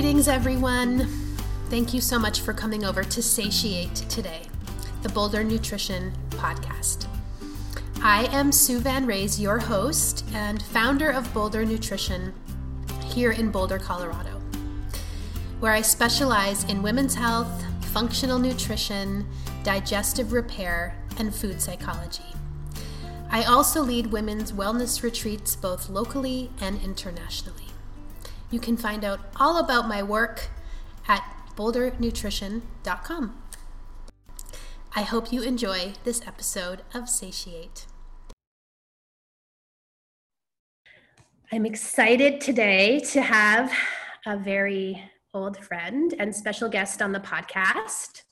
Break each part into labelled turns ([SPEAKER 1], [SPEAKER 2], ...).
[SPEAKER 1] Greetings, everyone. Thank you so much for coming over to Satiate today, the Boulder Nutrition Podcast. I am Sue Van Raes, your host and founder of Boulder Nutrition here in Boulder, Colorado, where I specialize in women's health, functional nutrition, digestive repair, and food psychology. I also lead women's wellness retreats both locally and internationally. You can find out all about my work at bouldernutrition.com. I hope you enjoy this episode of Satiate. I'm excited today to have a very old friend and special guest on the podcast.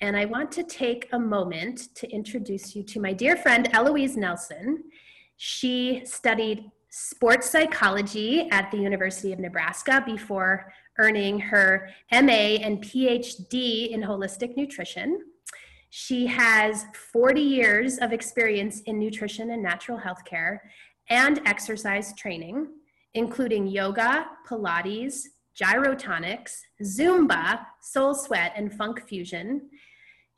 [SPEAKER 1] And I want to take a moment to introduce you to my dear friend Eloise Nelson. She studied sports psychology at the University of Nebraska before earning her MA and PhD in holistic nutrition. She has 40 years of experience in nutrition and natural health care and exercise training, including yoga, Pilates, gyrotonics, Zumba, soul sweat, and funk fusion.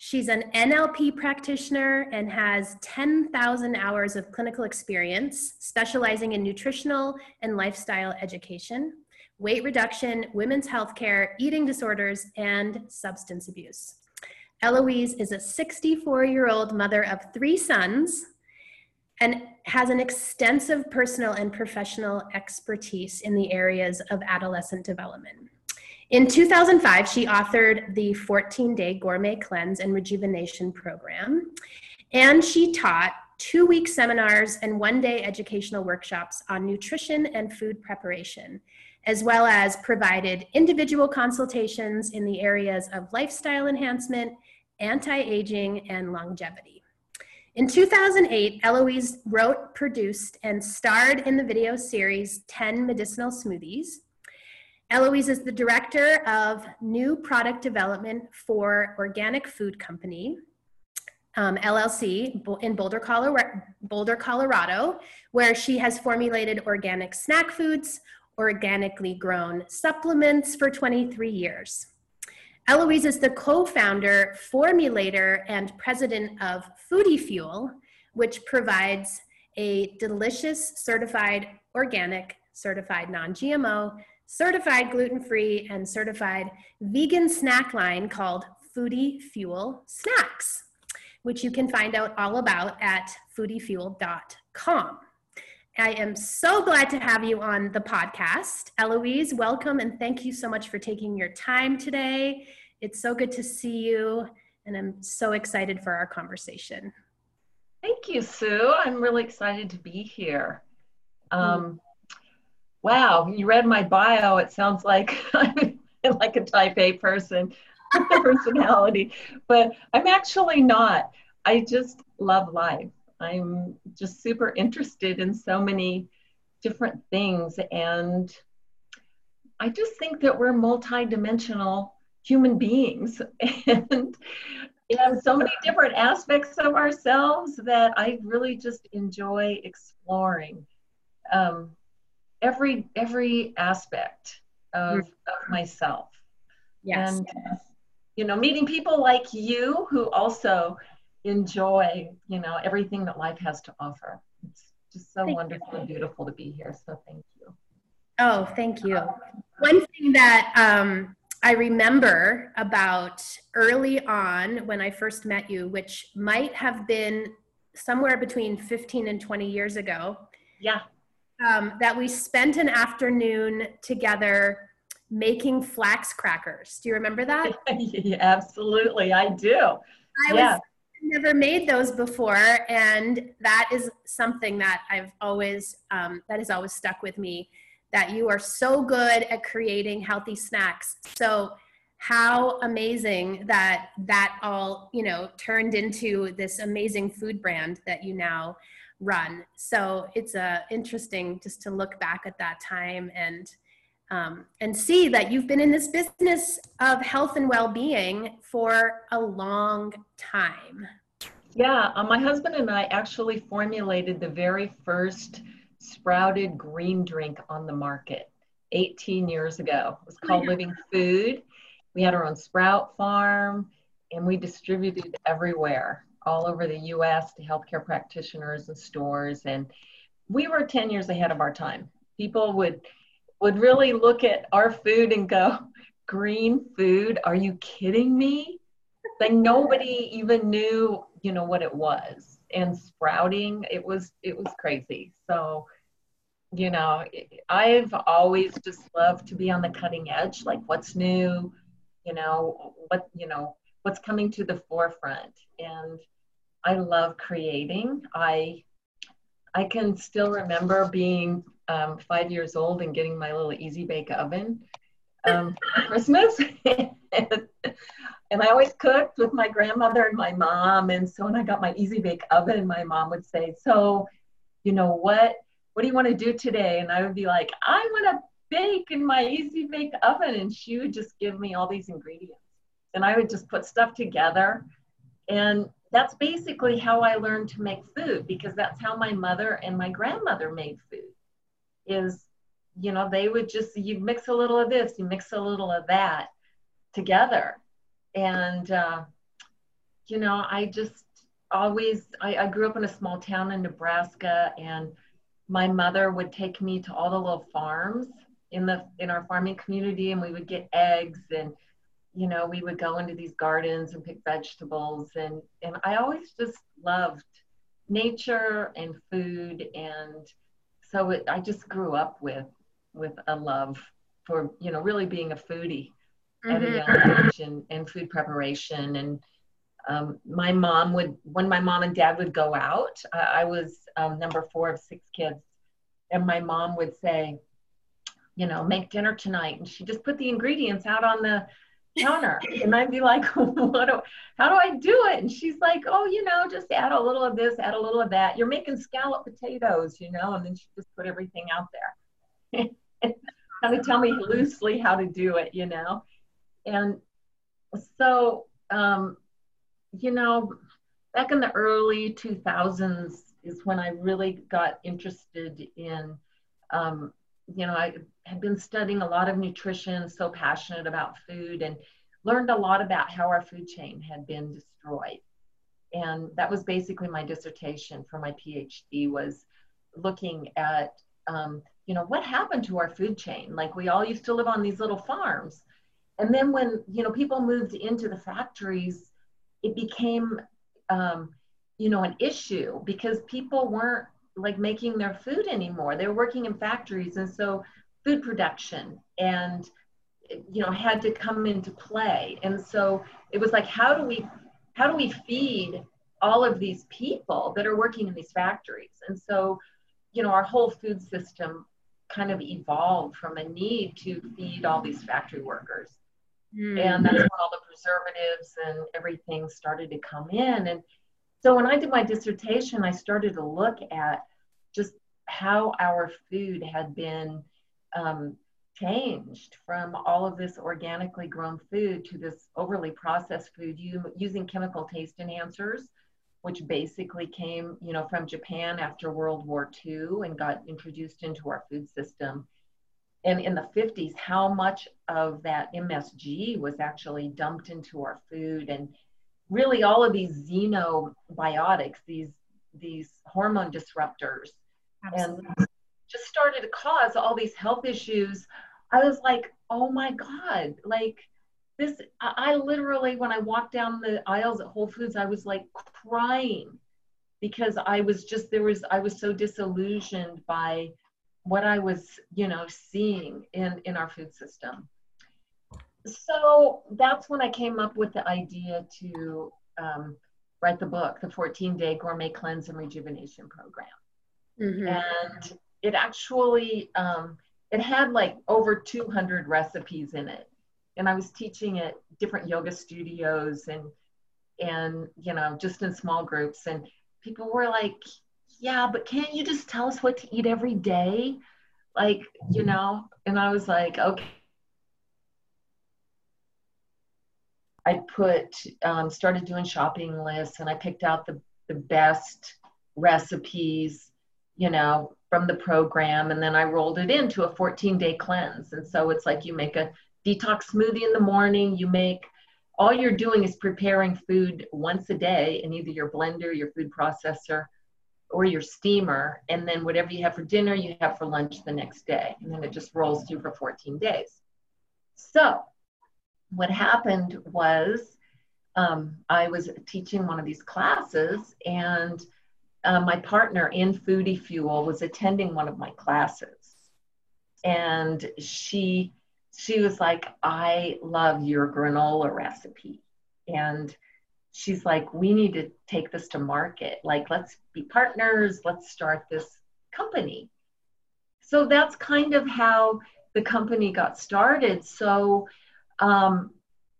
[SPEAKER 1] She's an NLP practitioner and has 10,000 hours of clinical experience specializing in nutritional and lifestyle education, weight reduction, women's healthcare, eating disorders, and substance abuse. Eloise is a 64 year old mother of three sons and has an extensive personal and professional expertise in the areas of adolescent development. In 2005, she authored the 14 day gourmet cleanse and rejuvenation program, and she taught two week seminars and one day educational workshops on nutrition and food preparation, as well as provided individual consultations in the areas of lifestyle enhancement, anti aging, and longevity. In 2008, Eloise wrote, produced, and starred in the video series 10 Medicinal Smoothies Eloise is the director of new product development for Organic Food Company, um, LLC, in Boulder, Colorado, Boulder, Colorado, where she has formulated organic snack foods, organically grown supplements for 23 years. Eloise is the co founder, formulator, and president of Foodie Fuel, which provides a delicious, certified organic, certified non GMO, certified gluten free and certified vegan snack line called Foodie Fuel Snacks, which you can find out all about at foodiefuel.com. I am so glad to have you on the podcast. Eloise, welcome and thank you so much for taking your time today. It's so good to see you, and I'm so excited for our conversation.
[SPEAKER 2] Thank you, Sue. I'm really excited to be here. Um, wow, you read my bio. It sounds like I'm like a type A person personality, but I'm actually not. I just love life. I'm just super interested in so many different things. And I just think that we're multidimensional human beings. And we have so many different aspects of ourselves that I really just enjoy exploring. Um, every every aspect of, of myself.
[SPEAKER 1] Yes
[SPEAKER 2] and you know meeting people like you who also enjoy you know everything that life has to offer. It's just so thank wonderful you. and beautiful to be here so thank you.
[SPEAKER 1] Oh thank you. One thing that um, i remember about early on when i first met you which might have been somewhere between 15 and 20 years ago
[SPEAKER 2] yeah
[SPEAKER 1] um, that we spent an afternoon together making flax crackers. Do you remember that?
[SPEAKER 2] yeah, absolutely, I do.
[SPEAKER 1] I yeah. was never made those before, and that is something that I've always um, that has always stuck with me. That you are so good at creating healthy snacks. So how amazing that that all you know turned into this amazing food brand that you now run. So it's uh, interesting just to look back at that time and um, and see that you've been in this business of health and well-being for a long time.
[SPEAKER 2] Yeah, uh, my husband and I actually formulated the very first sprouted green drink on the market. 18 years ago. It was called Living Food. We had our own sprout farm and we distributed everywhere, all over the US to healthcare practitioners and stores. And we were 10 years ahead of our time. People would would really look at our food and go, green food, are you kidding me? Like nobody even knew, you know, what it was. And sprouting, it was it was crazy. So you know, I've always just loved to be on the cutting edge, like what's new, you know, what, you know, what's coming to the forefront. And I love creating. I I can still remember being um, five years old and getting my little easy bake oven um, for Christmas. and I always cooked with my grandmother and my mom. And so when I got my easy bake oven, my mom would say, So, you know what? what do you want to do today? And I would be like, I want to bake in my easy bake oven. And she would just give me all these ingredients. And I would just put stuff together. And that's basically how I learned to make food because that's how my mother and my grandmother made food. Is, you know, they would just, you mix a little of this, you mix a little of that together. And, uh, you know, I just always, I, I grew up in a small town in Nebraska and my mother would take me to all the little farms in the in our farming community and we would get eggs and you know we would go into these gardens and pick vegetables and and i always just loved nature and food and so it, i just grew up with with a love for you know really being a foodie mm-hmm. at a mm-hmm. young age and, and food preparation and um, my mom would when my mom and dad would go out I, I was um, number four of six kids and my mom would say you know make dinner tonight and she just put the ingredients out on the counter. And i'd be like what do, how do i do it? And she's like oh you know just add a little of this add a little of that. You're making scallop potatoes you know? And then she just put everything out there. Kind of tell me loosely how to do it you know? And so um, you know, back in the early 2000s is when I really got interested in, um, you know, I had been studying a lot of nutrition, so passionate about food, and learned a lot about how our food chain had been destroyed. And that was basically my dissertation for my PhD was looking at, um, you know, what happened to our food chain? Like we all used to live on these little farms. And then when, you know, people moved into the factories, it became um, you know an issue because people weren't like making their food anymore They're working in factories and so food production and you know had to come into play and so it was like how do we how do we feed all of these people that are working in these factories and so you know our whole food system kind of evolved from a need to feed all these factory workers Mm. And that's when all the preservatives and everything started to come in. And so when I did my dissertation, I started to look at just how our food had been um, changed from all of this organically grown food to this overly processed food using chemical taste enhancers which basically came you know from japan after world war ii and got introduced into our food system. And in the 50s how much of that msg was actually dumped into our food and really all of these xenobiotics these these hormone disruptors Absolutely. and just started to cause all these health issues i was like oh my god like this I, I literally when i walked down the aisles at whole foods i was like crying because i was just there was i was so disillusioned by what I was, you know, seeing in, in our food system. So that's when I came up with the idea to um, write the book, the 14 day gourmet cleanse and rejuvenation program. Mm-hmm. And it actually, um, it had like over 200 recipes in it. And I was teaching at different yoga studios and, and, you know, just in small groups. And people were like, yeah, but can't you just tell us what to eat every day? Like, you know, and I was like, okay. I put, um, started doing shopping lists and I picked out the, the best recipes, you know, from the program. And then I rolled it into a 14 day cleanse. And so it's like you make a detox smoothie in the morning, you make all you're doing is preparing food once a day in either your blender, your food processor, or your steamer. And then whatever you have for dinner, you have for lunch the next day. And then it just rolls through for 14 days. So, what happened was um, I was teaching one of these classes, and uh, my partner in Foodie Fuel was attending one of my classes. And she she was like, I love your granola recipe. And she's like, we need to take this to market. Like, let's be partners, let's start this company. So that's kind of how the company got started. So, um,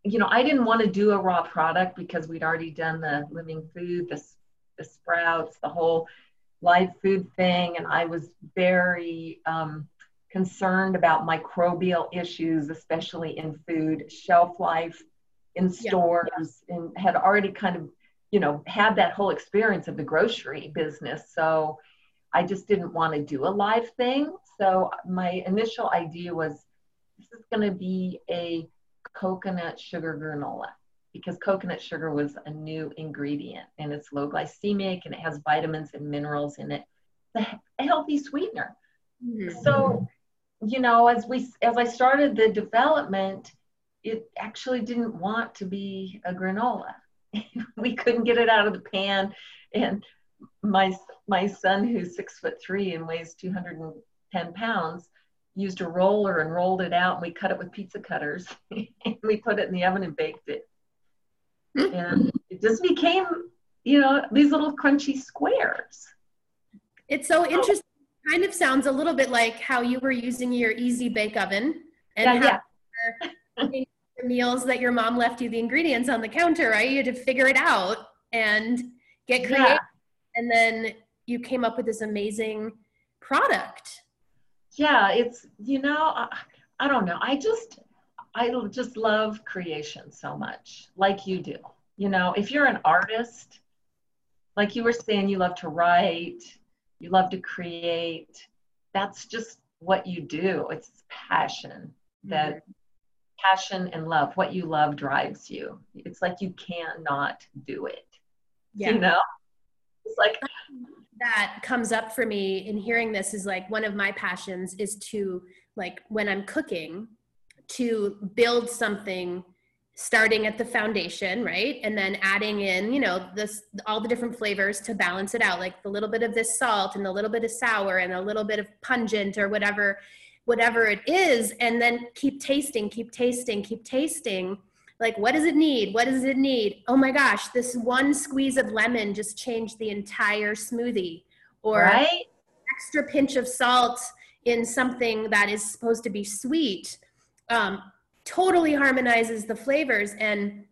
[SPEAKER 2] you know, I didn't want to do a raw product because we'd already done the living food, the, the sprouts, the whole live food thing. And I was very, um, concerned about microbial issues, especially in food, shelf life in stores, yeah. and had already kind of, you know, had that whole experience of the grocery business. So I just didn't want to do a live thing. So my initial idea was this is going to be a coconut sugar granola because coconut sugar was a new ingredient and it's low glycemic and it has vitamins and minerals in it. It's a healthy sweetener. Mm-hmm. So you know, as we as I started the development, it actually didn't want to be a granola. we couldn't get it out of the pan, and my my son, who's six foot three and weighs 210 pounds, used a roller and rolled it out, and we cut it with pizza cutters, and we put it in the oven and baked it, and it just became, you know, these little crunchy squares.
[SPEAKER 1] It's so interesting kind of sounds a little bit like how you were using your easy bake oven and yeah, yeah. meals that your mom left you the ingredients on the counter, right? You had to figure it out and get creative. Yeah. And then you came up with this amazing product.
[SPEAKER 2] Yeah, it's, you know, I, I don't know. I just, I just love creation so much, like you do. You know, if you're an artist, like you were saying, you love to write, you love to create. That's just what you do. It's passion that mm-hmm. passion and love, what you love drives you. It's like you cannot do it. Yeah. You know? It's like
[SPEAKER 1] that comes up for me in hearing this is like one of my passions is to like when I'm cooking to build something starting at the foundation, right? And then adding in, you know, this all the different flavors to balance it out, like the little bit of this salt and a little bit of sour and a little bit of pungent or whatever whatever it is and then keep tasting, keep tasting, keep tasting. Like what does it need? What does it need? Oh my gosh, this one squeeze of lemon just changed the entire smoothie. Or right? extra pinch of salt in something that is supposed to be sweet. Um, totally harmonizes the flavors. And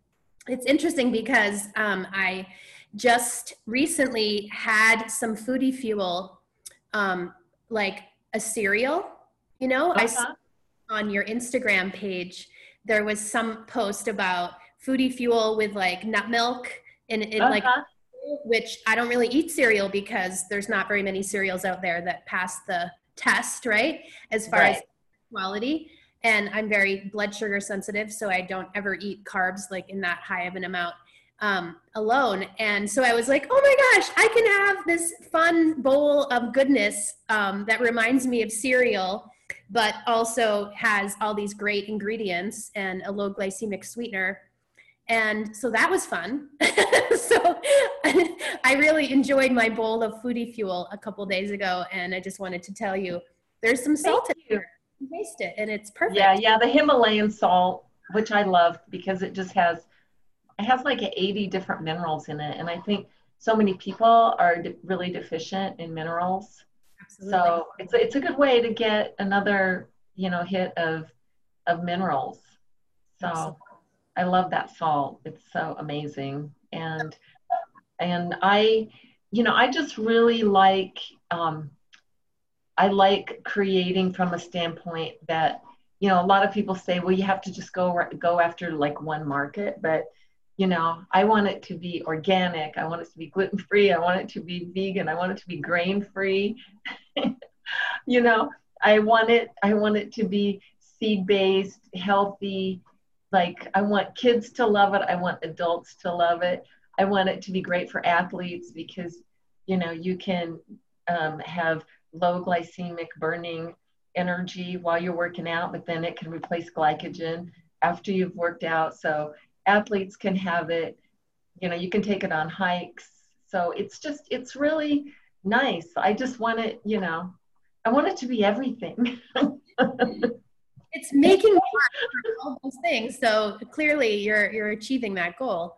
[SPEAKER 1] it's interesting because um, I just recently had some foodie fuel, um, like a cereal. You know, uh-huh. I saw on your Instagram page there was some post about foodie fuel with like nut milk and it uh-huh. like which I don't really eat cereal because there's not very many cereals out there that pass the test, right? As far right. as quality and I'm very blood sugar sensitive, so I don't ever eat carbs like in that high of an amount um, alone. And so I was like, oh my gosh, I can have this fun bowl of goodness um, that reminds me of cereal, but also has all these great ingredients and a low glycemic sweetener. And so that was fun. so I really enjoyed my bowl of foodie fuel a couple days ago, and I just wanted to tell you there's some salt in here taste it and it's perfect.
[SPEAKER 2] Yeah, yeah, the Himalayan salt, which I love because it just has it has like 80 different minerals in it and I think so many people are de- really deficient in minerals. Absolutely. So it's it's a good way to get another, you know, hit of of minerals. So Absolutely. I love that salt. It's so amazing. And and I you know, I just really like um, I like creating from a standpoint that you know a lot of people say well you have to just go go after like one market but you know, I want it to be organic. I want it to be gluten free. I want it to be vegan. I want it to be grain free. you know, I want it. I want it to be seed based, healthy. Like I want kids to love it. I want adults to love it. I want it to be great for athletes because, you know, you can um, have low glycemic burning energy while you're working out, but then it can replace glycogen after you've worked out. So athletes can have it. You know, you can take it on hikes. So it's just, it's really nice. I just want it, you know, I want it to be everything.
[SPEAKER 1] it's making all those things. So clearly you're, you're achieving that goal.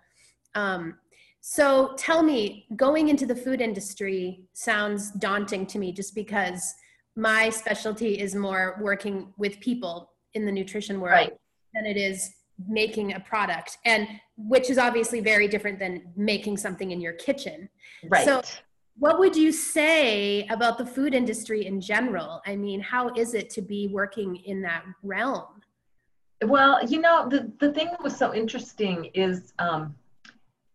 [SPEAKER 1] Um, so tell me, going into the food industry sounds daunting to me just because my specialty is more working with people in the nutrition world right. than it is making a product and which is obviously very different than making something in your kitchen.
[SPEAKER 2] Right. So
[SPEAKER 1] what would you say about the food industry in general? I mean how is it to be working in that realm?
[SPEAKER 2] Well you know the, the thing that was so interesting is um,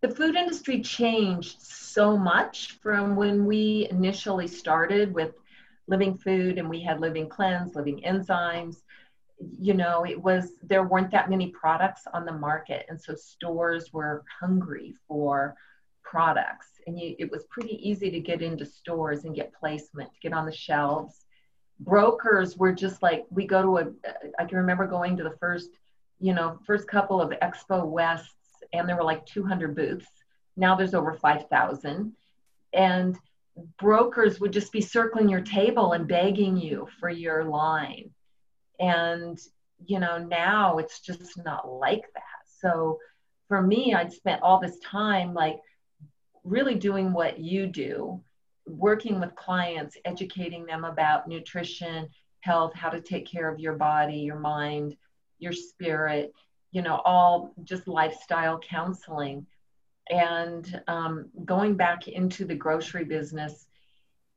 [SPEAKER 2] the food industry changed so much from when we initially started with living food and we had living cleanse living enzymes you know it was there weren't that many products on the market. And so stores were hungry for products. And you, it was pretty easy to get into stores and get placement get on the shelves. Brokers were just like we go to a i can remember going to the first you know first couple of expo wests and there were like 200 booths. Now there's over 5000 and brokers would just be circling your table and begging you for your line and, you know, now it's just not like that. So for me, I'd spent all this time like really doing what you do, working with clients, educating them about nutrition, health, how to take care of your body, your mind, your spirit, you know, all just lifestyle counseling. And um, going back into the grocery business,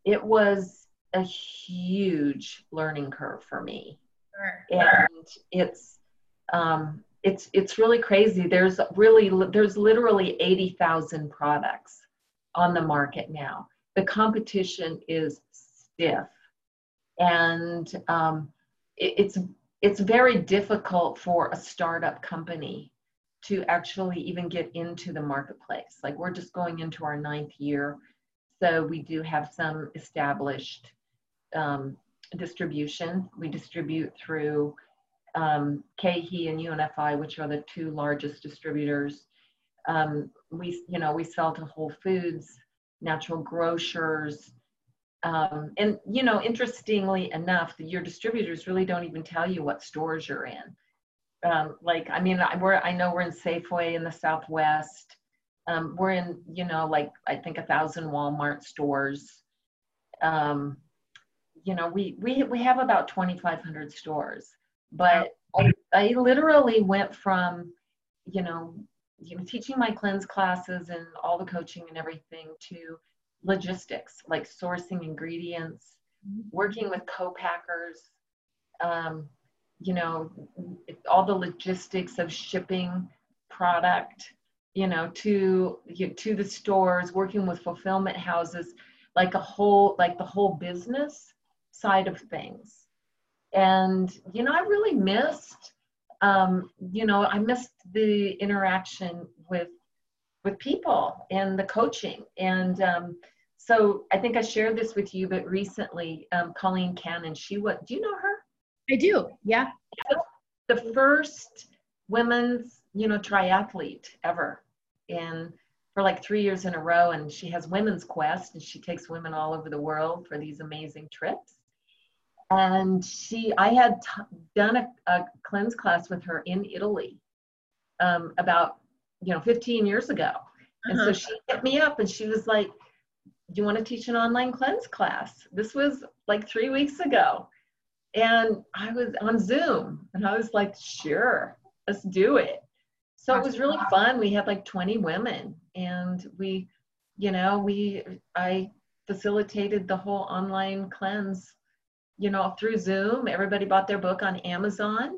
[SPEAKER 2] it was a huge learning curve for me. And it's um, it's it's really crazy. There's really there's literally eighty thousand products on the market now. The competition is stiff, and um, it, it's it's very difficult for a startup company to actually even get into the marketplace. Like we're just going into our ninth year, so we do have some established um, distribution. We distribute through um, KeHE and UNFI, which are the two largest distributors. Um, we, you know, we sell to Whole Foods, natural grocers, um, and you know, interestingly enough, your distributors really don't even tell you what stores you're in. Um, like, I mean, I, we're, I know we're in Safeway in the Southwest. Um, we're in, you know, like I think a thousand Walmart stores. Um, you know, we we we have about 2,500 stores, but I, I literally went from, you know, you know, teaching my cleanse classes and all the coaching and everything to logistics, like sourcing ingredients, working with co-packers, um, you know, all the logistics of shipping product, you know, to you know, to the stores, working with fulfillment houses, like a whole, like the whole business side of things. And, you know, I really missed, um, you know, I missed the interaction with, with people and the coaching. And um, so I think I shared this with you, but recently, um, Colleen Cannon, she what, do you know her?
[SPEAKER 1] I do. Yeah.
[SPEAKER 2] The first women's, you know, triathlete ever. And for like three years in a row and she has women's quest and she takes women all over the world for these amazing trips and she i had t- done a, a, cleanse class with her in italy um, about you know 15 years ago. And uh-huh. so she hit me up and she was like do you want to teach an online cleanse class? This was like three weeks ago. And i was on zoom and i was like sure let's do it. So it was really fun. we had like 20 women and we you know we i facilitated the whole online cleanse you know, through Zoom. Everybody bought their book on Amazon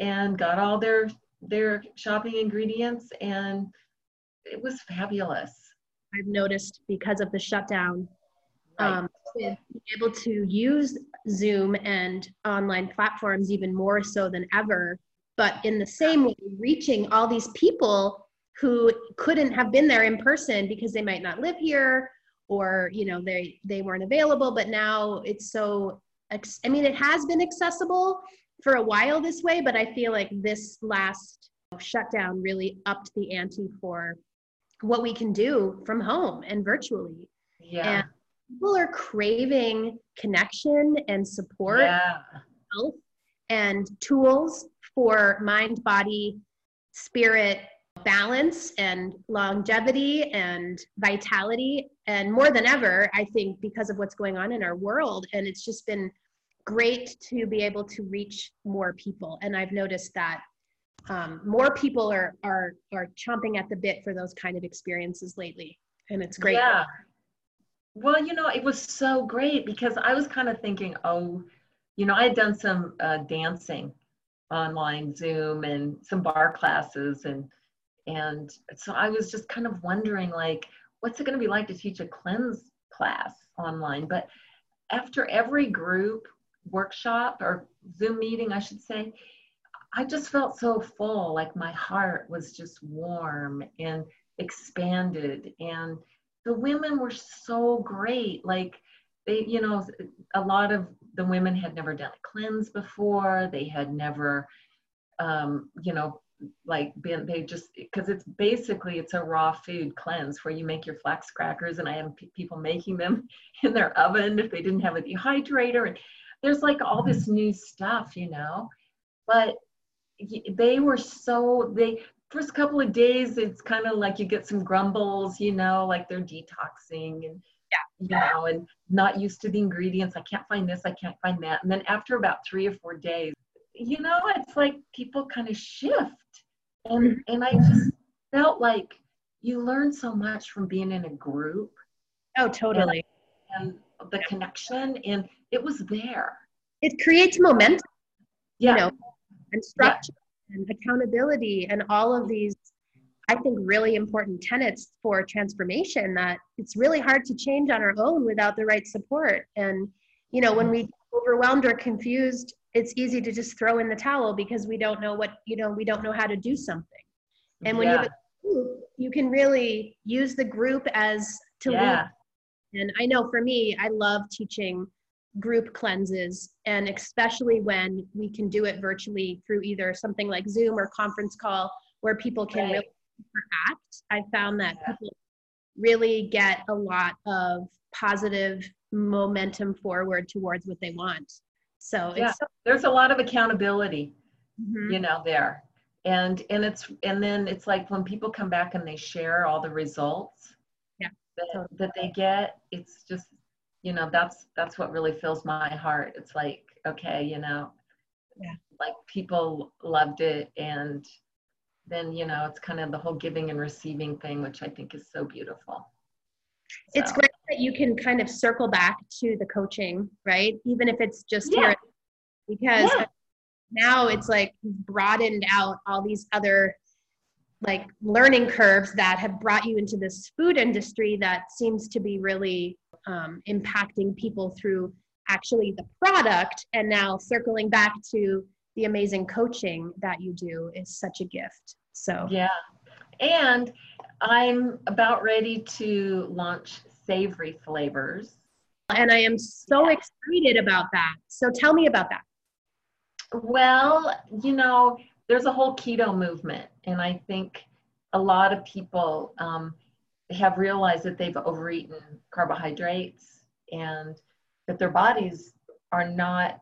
[SPEAKER 2] and got all their their shopping ingredients and it was fabulous.
[SPEAKER 1] I've noticed because of the shutdown,
[SPEAKER 2] Right.
[SPEAKER 1] um, being able to use Zoom and online platforms even more so than ever. But in the same way, reaching all these people who couldn't have been there in person because they might not live here or you know they they weren't available but now it's so i mean it has been accessible for a while this way but i feel like this last shutdown really upped the ante for what we can do from home and virtually
[SPEAKER 2] yeah.
[SPEAKER 1] and people are craving connection and support
[SPEAKER 2] yeah.
[SPEAKER 1] health and tools for mind body spirit balance and longevity and vitality. And more than ever i think because of what's going on in our world and it's just been great to be able to reach more people. And i've noticed that um, more people are are are chomping at the bit for those kind of experiences lately. And it's great.
[SPEAKER 2] Yeah. Well, you know, it was so great because I was kind of thinking, oh, you know, I had done some uh, dancing online Zoom and some barre classes and and so I was just kind of wondering like what's it going to be like to teach a cleanse class online? But after every group workshop or Zoom meeting I should say I just felt so full like my heart was just warm and expanded. And the women were so great like they you know a lot of the women had never done a cleanse before. They had never um, you know like been they just because it's basically it's a raw food cleanse where you make your flax crackers and i have p- people making them in their oven if they didn't have a dehydrator and there's like all mm-hmm. this new stuff you know? But they were so they first couple of days it's kind of like you get some grumbles you know like they're detoxing and yeah. you know and not used to the ingredients. I can't find this i can't find that. And then after about three or four days you know it's like people kind of shift and and i just felt like you learn so much from being in a group.
[SPEAKER 1] Oh totally.
[SPEAKER 2] And the connection and it was there.
[SPEAKER 1] It creates momentum
[SPEAKER 2] yeah.
[SPEAKER 1] you know and structure and accountability and all of these i think really important tenets for transformation that it's really hard to change on our own without the right support. And you know when we get overwhelmed or confused it's easy to just throw in the towel because we don't know what you know we don't know how to do something and when you have a group you can really use the group as to lead
[SPEAKER 2] yeah
[SPEAKER 1] and I know for me, I love teaching group cleanses, and especially when we can do it virtually through either something like Zoom or conference call where people can
[SPEAKER 2] Right.
[SPEAKER 1] really interact. I found that
[SPEAKER 2] Yeah.
[SPEAKER 1] people really get a lot of positive momentum forward towards what they want. So
[SPEAKER 2] Yeah.
[SPEAKER 1] so,
[SPEAKER 2] there's a lot of accountability
[SPEAKER 1] Mhm.
[SPEAKER 2] you know there. And and it's and then it's like when people come back and they share all the results
[SPEAKER 1] Yeah,
[SPEAKER 2] that, that they get it's just you know that's that's what really fills my heart. It's like okay you know
[SPEAKER 1] Yeah.
[SPEAKER 2] like people loved it. And then you know it's kind of the whole giving and receiving thing which i think is so beautiful.
[SPEAKER 1] It's great that you can kind of circle back to the coaching, right? Even if it's just
[SPEAKER 2] Yeah.
[SPEAKER 1] here, because
[SPEAKER 2] Yeah.
[SPEAKER 1] now it's like broadened out all these other like learning curves that have brought you into this food industry that seems to be really um, impacting people through actually the product and now circling back to the amazing coaching that you do is such a gift so
[SPEAKER 2] Yeah. And I'm about ready to launch savory flavors.
[SPEAKER 1] and i am so excited about that so tell me about that
[SPEAKER 2] Well, you know, there's a whole keto movement, and I think a lot of people um, have realized that they've overeaten carbohydrates and that their bodies are not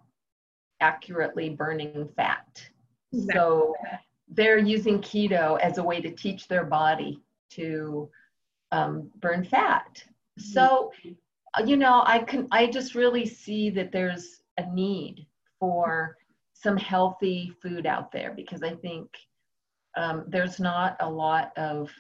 [SPEAKER 2] accurately burning fat.
[SPEAKER 1] Exactly.
[SPEAKER 2] So they're using keto as a way to teach their body to um, burn fat. So, uh, you know, I can I just really see that there's a need for some healthy food out there because I think um, there's not a lot of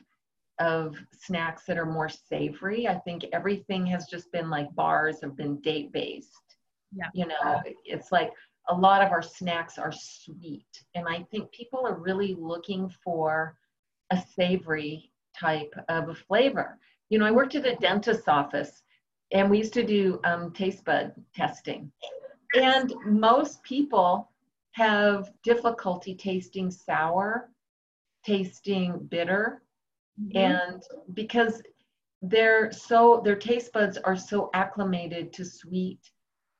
[SPEAKER 2] of snacks that are more savory. I think everything has just been like bars have been date based.
[SPEAKER 1] Yeah.
[SPEAKER 2] You know, it's like a lot of our snacks are sweet. And I think people are really looking for a savory type of a flavor. You know, I worked at a dentist's office and we used to do um, taste bud testing. And most people have difficulty tasting sour, tasting bitter, mm-hmm. and because they're so their taste buds are so acclimated to sweet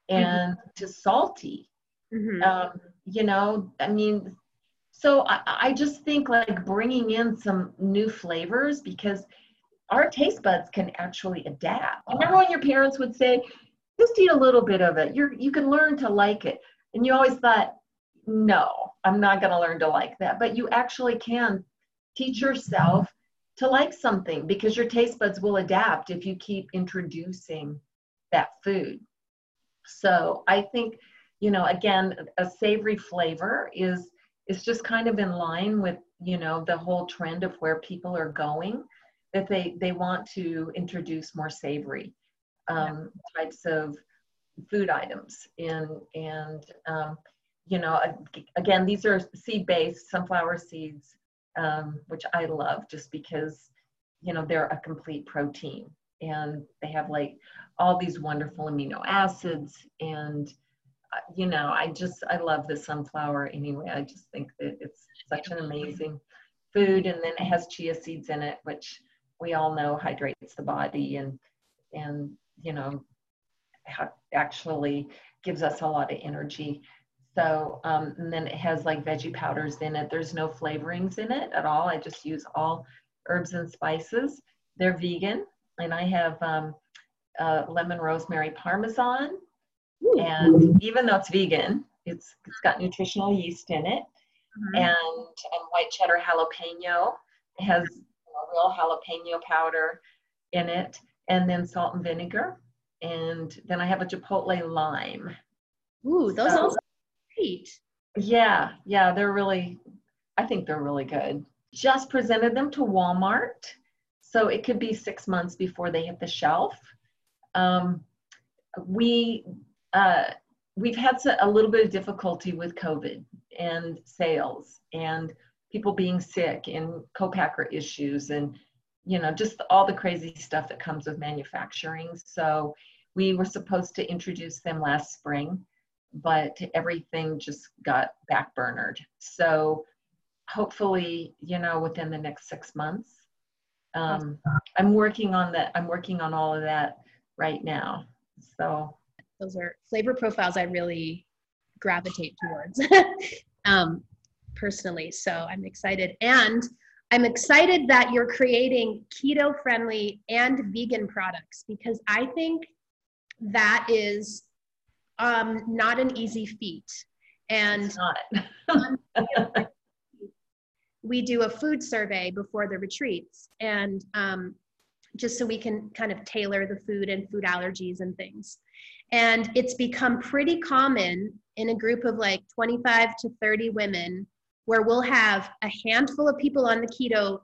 [SPEAKER 2] and mm-hmm. to salty mm-hmm. um, you know i mean so I, I just think like bringing in some new flavors because our taste buds can actually adapt. Uh-huh. Remember when your parents would say just eat a little bit of it. You're you can learn to like it. And you always thought no i'm not going to learn to like that. But you actually can teach yourself to like something because your taste buds will adapt if you keep introducing that food. So I think, you know, again, a savory flavor is is just kind of in line with, you know, the whole trend of where people are going, that they they want to introduce more savory um, types of food items and and um, you know again these are seed based sunflower seeds um, which I love just because, you know, they're a complete protein and they have like all these wonderful amino acids. And, uh, you know, I just, I love the sunflower anyway. I just think that it's such an amazing food. And then it has chia seeds in it, which we all know hydrates the body and, and, you know, actually gives us a lot of energy. So, um, and then it has like veggie powders in it. There's no flavorings in it at all. I just use all herbs and spices. They're vegan, and I have um, uh, lemon rosemary parmesan. And even though it's vegan, it's it's got nutritional yeast in it, mm-hmm. and, and white cheddar jalapeno. It has know, real jalapeno powder in it, and then salt and vinegar, and then I have a chipotle lime.
[SPEAKER 1] Ooh, those so, all great.
[SPEAKER 2] Yeah, yeah, they're really, I think they're really good. Just presented them to Walmart. So it could be six months before they hit the shelf. Um, we, uh, we've had a little bit of difficulty with COVID and sales and people being sick and co-packer issues and you know just all the crazy stuff that comes with manufacturing so we were supposed to introduce them last spring but everything just got backburnered. So hopefully, you know, within the next six months, um, I'm working on that. I'm working on all of that right now. So
[SPEAKER 1] those are flavor profiles I really gravitate towards um, personally. So I'm excited. And I'm excited that you're creating keto friendly and vegan products because I think that is um, not an easy feat. And we do a food survey before the retreats, and um, just so we can kind of tailor the food and food allergies and things. And it's become pretty common in a group of like 25 to 30 women where we'll have a handful of people on the keto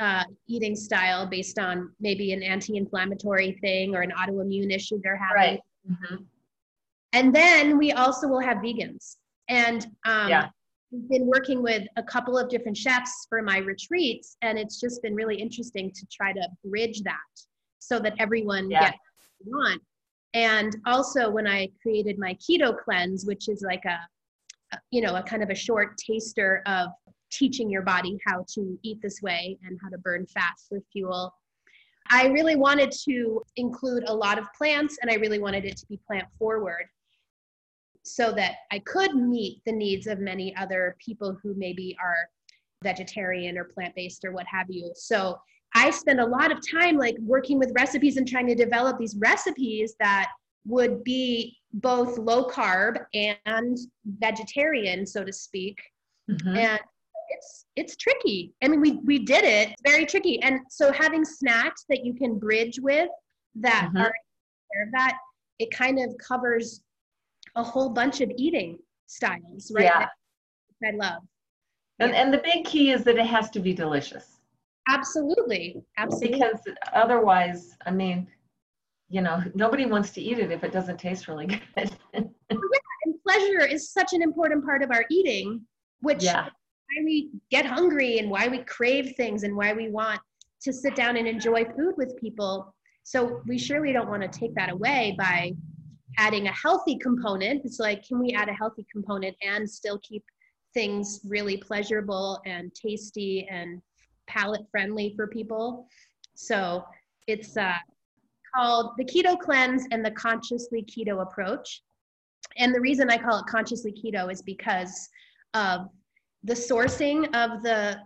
[SPEAKER 1] uh, eating style based on maybe an anti inflammatory thing or an autoimmune issue they're having. Right. Mm-hmm. And then we also will have vegans. And um, yeah. we've been working with a couple of different chefs for my retreats, and it's just been really interesting to try to bridge that so that everyone yeah. gets what they want. And also, when I created my keto cleanse, which is like a Uh, you know, a kind of a short taster of teaching your body how to eat this way and how to burn fat for fuel. I really wanted to include a lot of plants and I really wanted it to be plant forward so that I could meet the needs of many other people who maybe are vegetarian or plant based or what have you. So I spend a lot of time like working with recipes and trying to develop these recipes that would be both low carb and vegetarian, so to speak. Mm-hmm. And it's it's tricky. I mean, we we did it. It's very tricky. And so having snacks that you can bridge with that mm-hmm. are that it kind of covers a whole bunch of eating styles, right? Yeah. I love.
[SPEAKER 2] And, yeah. and the big key is that it has to be delicious.
[SPEAKER 1] Absolutely. Absolutely.
[SPEAKER 2] Because otherwise, I mean, you know, nobody wants to eat it if it doesn't taste really good.
[SPEAKER 1] yeah, and pleasure is such an important part of our eating, which
[SPEAKER 2] Yeah.
[SPEAKER 1] why we get hungry and why we crave things and why we want to sit down and enjoy food with people. So we surely don't want to take that away by adding a healthy component. It's like, can we add a healthy component and still keep things really pleasurable and tasty and palate friendly for people? So it's uh, called the Keto Cleanse and the Consciously Keto Approach. And the reason I call it consciously keto is because of the sourcing of the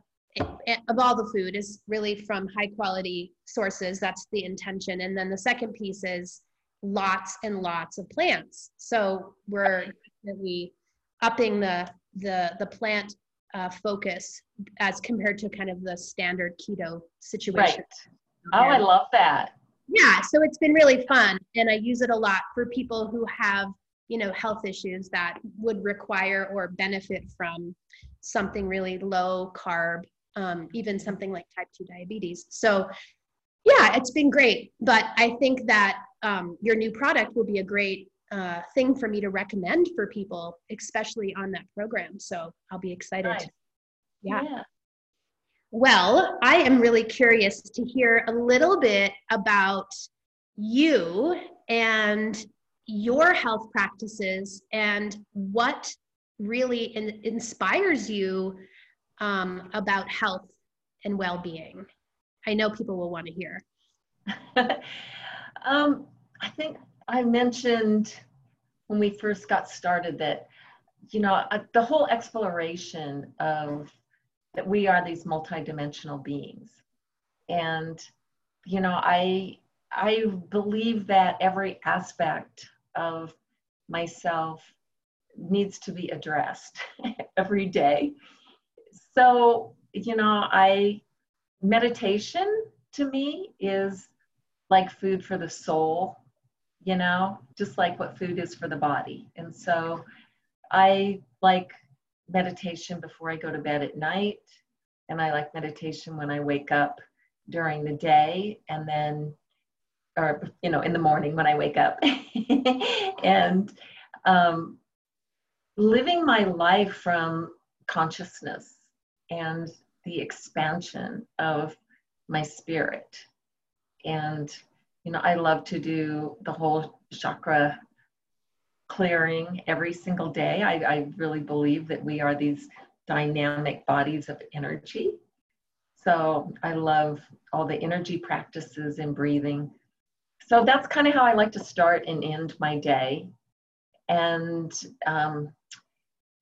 [SPEAKER 1] of all the food is really from high quality sources that's the intention and then the second piece is lots and lots of plants so we're definitely upping the the the plant uh, focus as compared to kind of the standard keto situation
[SPEAKER 2] Right. Oh, I love that.
[SPEAKER 1] Yeah so it's been really fun and i use it a lot for people who have you know health issues that would require or benefit from something really low carb um, even something like type 2 diabetes. So yeah it's been great but i think that um, your new product will be a great uh, thing for me to recommend for people especially on that program so i'll be excited.
[SPEAKER 2] Nice.
[SPEAKER 1] yeah well, I am really curious to hear a little bit about you and your health practices and what really in- inspires you um, about health and well being. I know people will want to hear.
[SPEAKER 2] um, I think I mentioned when we first got started that, you know, the whole exploration of that we are these multidimensional beings. And, you know, I, I believe that every aspect of myself needs to be addressed every day. So, you know, I, meditation to me is like food for the soul, you know, just like what food is for the body. And so I like meditation before I go to bed at night, and I like meditation when I wake up during the day, and then, or, you know, in the morning when I wake up. and um, living my life from consciousness and the expansion of my spirit. And, you know, I love to do the whole chakra clearing every single day. I, I really believe that we are these dynamic bodies of energy. So I love all the energy practices and breathing. So that's kind of how I like to start and end my day. And, um,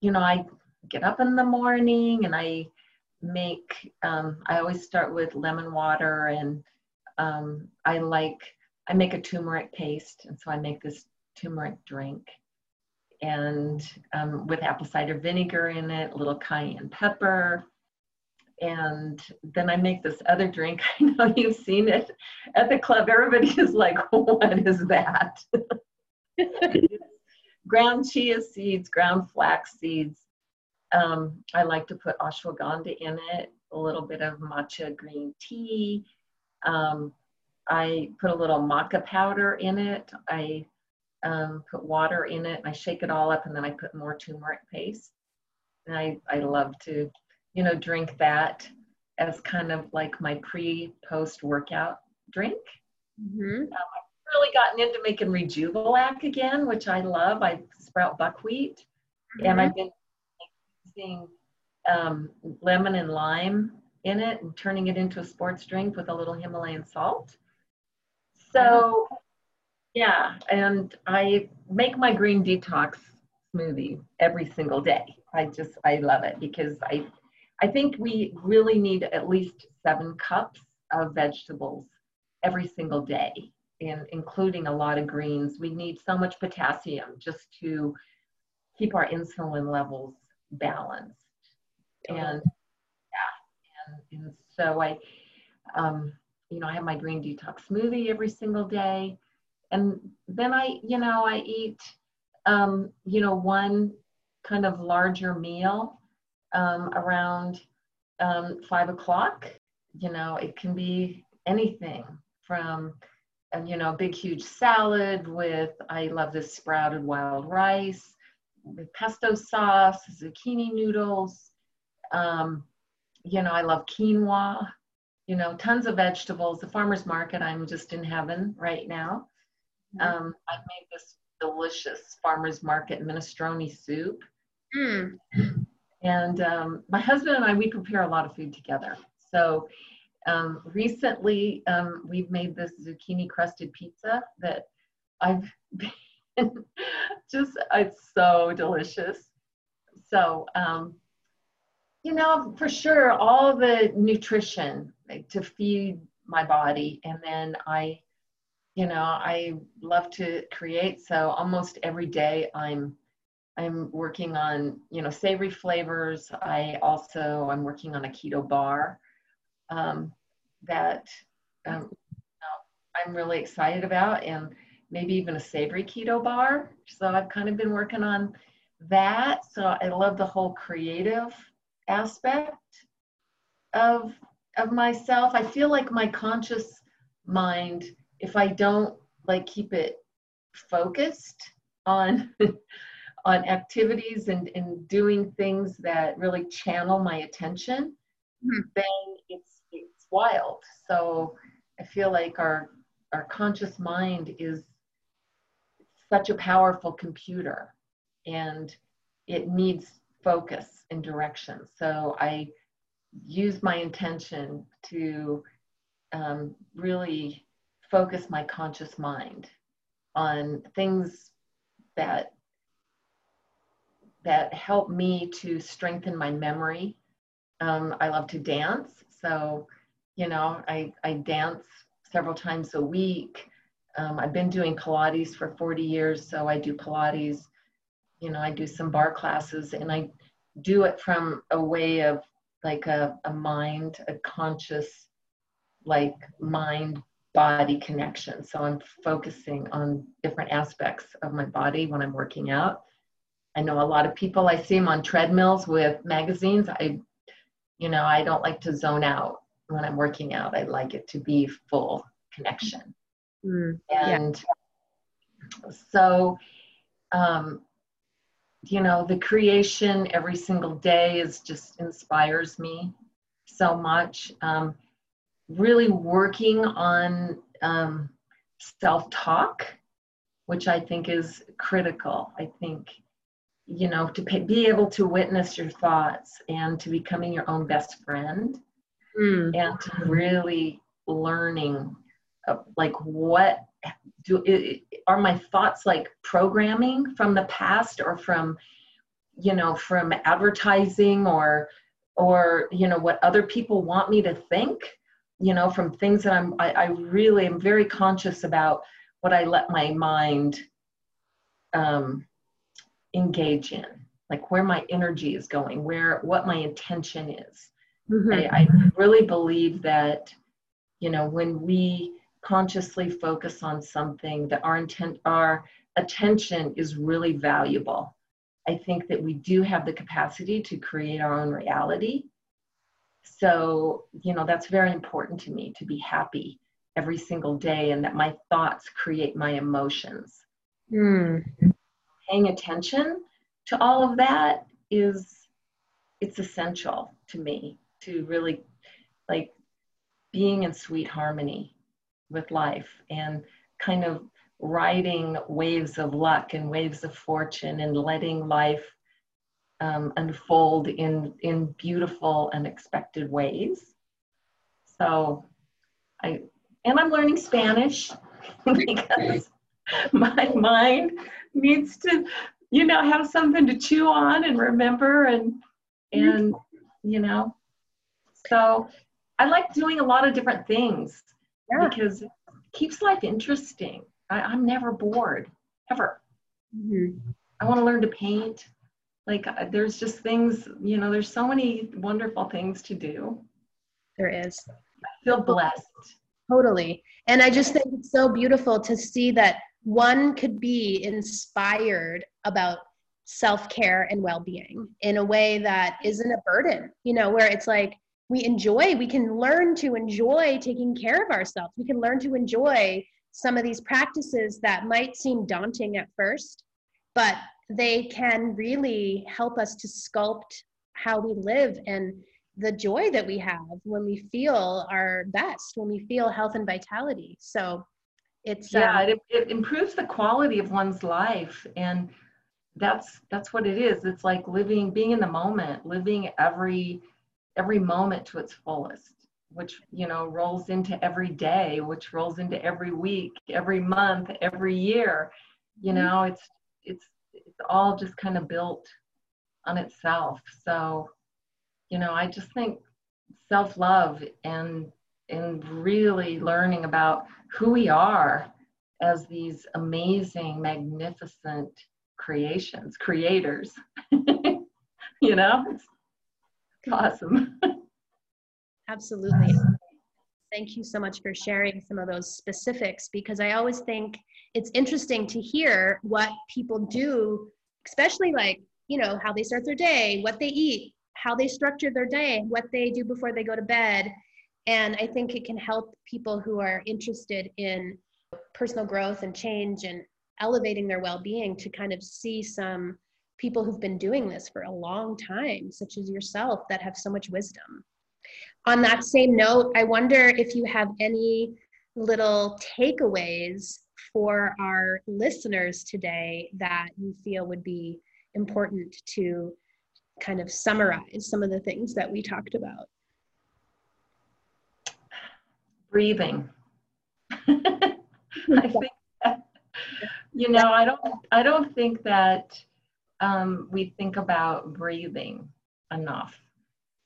[SPEAKER 2] you know, I get up in the morning and I make, um, I always start with lemon water and um, I like, I make a turmeric paste. And so I make this turmeric drink and um, with apple cider vinegar in it, a little cayenne pepper. And then I make this other drink. I know you've seen it at the club. Everybody is like, what is that? ground chia seeds, ground flax seeds. Um, I like to put ashwagandha in it, a little bit of matcha green tea. Um, I put a little maca powder in it. I um, put water in it. I shake it all up, and then I put more turmeric paste. And I, I love to, you know, drink that as kind of like my pre post workout drink.
[SPEAKER 1] Mm-hmm.
[SPEAKER 2] Really gotten into making Rejuvelac again, which I love. I sprout buckwheat, and I've been using um, lemon and lime in it and turning it into a sports drink with a little Himalayan salt. So, yeah, and I make my green detox smoothie every single day. I just I love it because I I think we really need at least seven cups of vegetables every single day, and including a lot of greens. We need so much potassium just to keep our insulin levels balanced. And yeah, and, and so I, um, you know, I have my green detox smoothie every single day, and then I, you know, I eat, um, you know, one kind of larger meal um, around um, five o'clock. You know, it can be anything from, um, you know, a big huge salad with I love this sprouted wild rice with pesto sauce, zucchini noodles. Um, you know, I love quinoa. You know, tons of vegetables. The farmer's market, I'm just in heaven right now. Mm-hmm. Um, I've made this delicious farmer's market minestrone soup. Mm. And um, my husband and I, we prepare a lot of food together. So um, recently, um, we've made this zucchini crusted pizza that I've been just, it's so delicious. So, um, you know, for sure, all the nutrition like, to feed my body. And then I, you know, I love to create. So almost every day I'm I'm working on, you know, savory flavors. I also I'm working on a keto bar um, that um, I'm really excited about, and maybe even a savory keto bar. So I've kind of been working on that. So I love the whole creative aspect of of myself. I feel like my conscious mind, if I don't like keep it focused on on activities and, and doing things that really channel my attention, mm-hmm. then it's it's wild. So I feel like our our conscious mind is such a powerful computer and it needs focus and direction. So I use my intention to um, really focus my conscious mind on things that that help me to strengthen my memory. Um, I love to dance, so you know I, I dance several times a week. Um, I've been doing Pilates for 40 years, so I do Pilates. You know, I do some barre classes, and I do it from a way of like a, a mind, a conscious, like mind body connection. So I'm focusing on different aspects of my body when I'm working out. I know a lot of people, I see them on treadmills with magazines. I, you know, I don't like to zone out when I'm working out. I like it to be full connection. Mm, and yeah. so, um, you know, the creation every single day is just inspires me so much. Um, really working on um, self talk, which I think is critical. I think you know to pay, be able to witness your thoughts and to becoming your own best friend mm. and to really learning uh, like what do it, are my thoughts like programming from the past or from you know from advertising or or you know what other people want me to think you know from things that i'm i, I really am very conscious about what i let my mind um, engage in. Like where my energy is going where what my intention is. Mm-hmm. I, I really believe that you know when we consciously focus on something that our intent our attention is really valuable. I think that we do have the capacity to create our own reality so you know that's very important to me to be happy every single day and that my thoughts create my emotions. Mm paying attention to all of that is it's essential to me to really like being in sweet harmony with life and kind of riding waves of luck and waves of fortune and letting life um, unfold in in beautiful unexpected ways. So i and i'm learning spanish because my mind needs to you know have something to chew on and remember and and you know. So i like doing a lot of different things yeah. because it keeps life interesting. I, am never bored ever. Mm-hmm. i want to learn to paint like uh, there's just things you know there's so many wonderful things to do.
[SPEAKER 1] There is.
[SPEAKER 2] I feel blessed.
[SPEAKER 1] Totally. And i just think it's so beautiful to see that one could be inspired about self-care and well-being in a way that isn't a burden you know where it's like we enjoy we can learn to enjoy taking care of ourselves. We can learn to enjoy some of these practices that might seem daunting at first but they can really help us to sculpt how we live and the joy that we have when we feel our best, when we feel health and vitality. So it's
[SPEAKER 2] yeah, um, it, it improves the quality of one's life, and that's that's what it is. It's like living, being in the moment, living every every moment to its fullest which you know rolls into every day which rolls into every week every month every year you mm-hmm. know it's it's all just kind of built on itself. So you know i just think self-love and and really learning about who we are as these amazing magnificent creations creators you know? It's awesome.
[SPEAKER 1] Absolutely. Thank you so much for sharing some of those specifics because I always think it's interesting to hear what people do, especially like, you know, how they start their day, what they eat, how they structure their day, what they do before they go to bed. And I think it can help people who are interested in personal growth and change and elevating their well being to kind of see some people who've been doing this for a long time, such as yourself, that have so much wisdom. On that same note, I wonder if you have any little takeaways for our listeners today that you feel would be important to kind of summarize some of the things that we talked about.
[SPEAKER 2] Breathing. I think that, you know, I don't I don't think that um, we think about breathing enough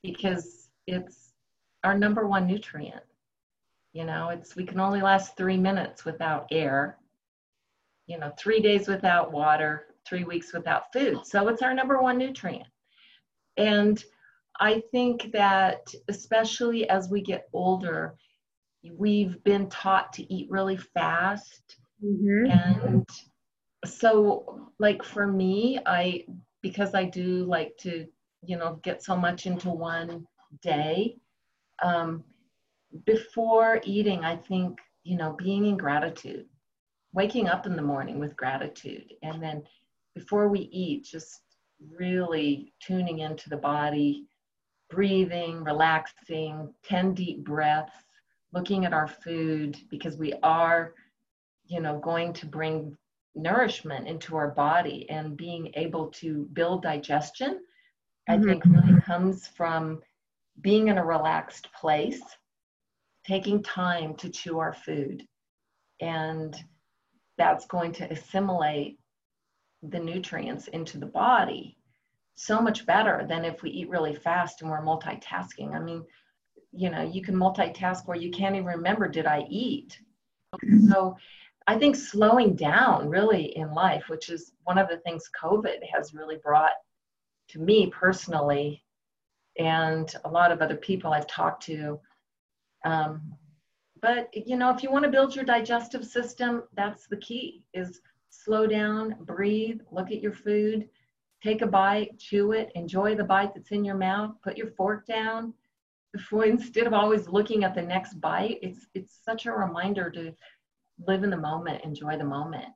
[SPEAKER 2] because it's our number one nutrient. You know, it's we can only last three minutes without air, you know, three days without water, three weeks without food. So it's our number one nutrient. And I think that especially as we get older, we've been taught to eat really fast. Mm-hmm. And so, like for me, I, because I do like to, you know, get so much into one day, um, before eating, I think, you know, being in gratitude, waking up in the morning with gratitude. And then before we eat, just really tuning into the body, breathing, relaxing, 10 deep breaths, looking at our food because we are, you know, going to bring nourishment into our body and being able to build digestion, mm-hmm. I think really comes from being in a relaxed place, taking time to chew our food. And that's going to assimilate the nutrients into the body so much better than if we eat really fast and we're multitasking. I mean, you know, you can multitask where you can't even remember, did I eat? So I think slowing down really in life, which is one of the things COVID has really brought to me personally and a lot of other people I've talked to. Um, but you know, if you want to build your digestive system, that's the key: is slow down, breathe, look at your food, take a bite, chew it, enjoy the bite that's in your mouth, put your fork down. Before, instead of always looking at the next bite, it's it's such a reminder to live in the moment, enjoy the moment.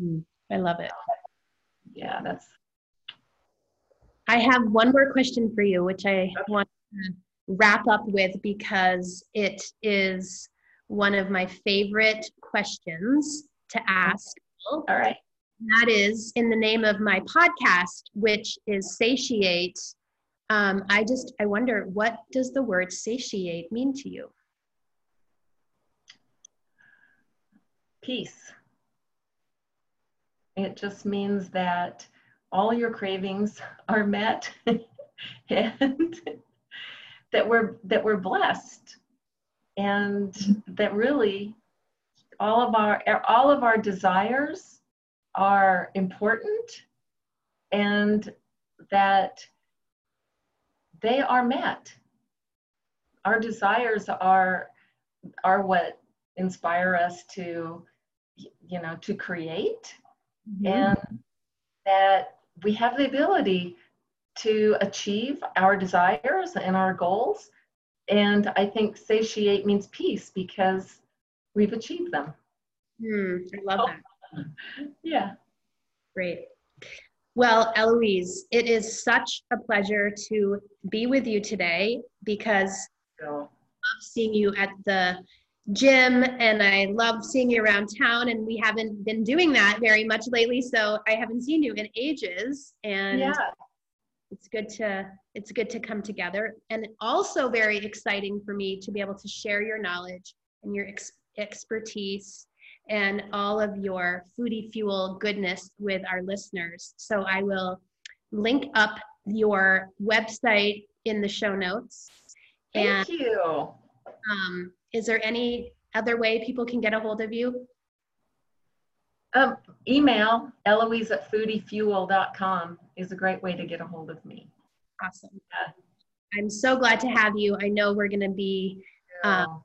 [SPEAKER 1] Mm, I love it.
[SPEAKER 2] Yeah, that's
[SPEAKER 1] I have one more question for you, which I want to wrap up with because it is one of my favorite questions to ask.
[SPEAKER 2] All right.
[SPEAKER 1] That is in the name of my podcast, which is Satiate. Um, I just, I wonder, what does the word satiate mean to you?
[SPEAKER 2] Peace. It just means that all your cravings are met and that we're that we're blessed and that really all of our all of our desires are important and that they are met our desires are are what inspire us to you know to create mm-hmm. and that we have the ability to achieve our desires and our goals. And I think satiate means peace because we've achieved them.
[SPEAKER 1] Hmm, I love that.
[SPEAKER 2] Yeah.
[SPEAKER 1] Great. Well, Eloise, it is such a pleasure to be with you today because I love seeing you at the gym and I love seeing you around town and we haven't been doing that very much lately so I haven't seen you in ages and yeah. It's good to it's good to come together and also very exciting for me to be able to share your knowledge and your ex- expertise and all of your foodie fuel goodness with our listeners so I will link up your website in the show notes
[SPEAKER 2] Thank and, you.
[SPEAKER 1] Um, is there any other way people can get a hold of you?
[SPEAKER 2] Um, email eloise at foodiefuel.com is a great way to get a hold of me.
[SPEAKER 1] Awesome. I'm so glad to have you. I know we're going to be um,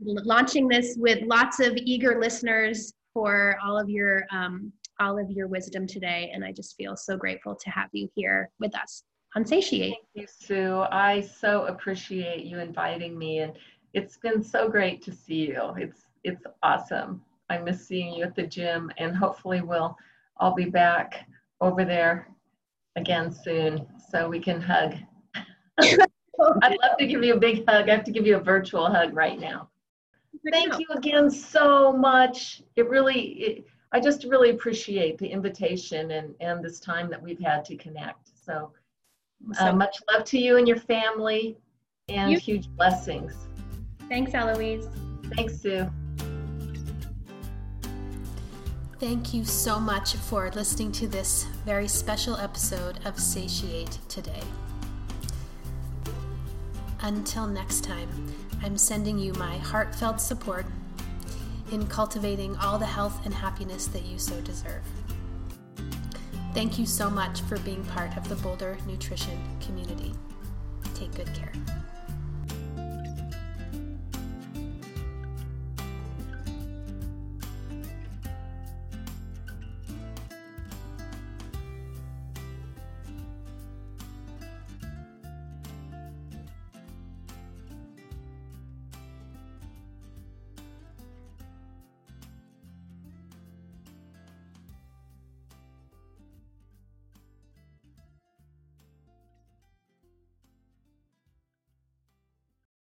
[SPEAKER 1] launching this with lots of eager listeners for all of your um, all of your wisdom today, and I just feel so grateful to have you here with us on Satiate.
[SPEAKER 2] Thank you, Sue. I so appreciate you inviting me, and it's been so great to see you. It's it's awesome. I miss seeing you at the gym, and hopefully we'll I'll be back over there again soon so we can hug. I'd love to give you a big hug. I have to give you a virtual hug right now. Thank you again so much. It really, it, I just really appreciate the invitation and, and this time that we've had to connect. So, uh, much love to you and your family and you- huge blessings.
[SPEAKER 1] Thanks, Eloise.
[SPEAKER 2] Thanks, Sue.
[SPEAKER 1] Thank you so much for listening to this very special episode of Satiate today. Until next time, I'm sending you my heartfelt support in cultivating all the health and happiness that you so deserve. Thank you so much for being part of the Boulder Nutrition community. Take good care.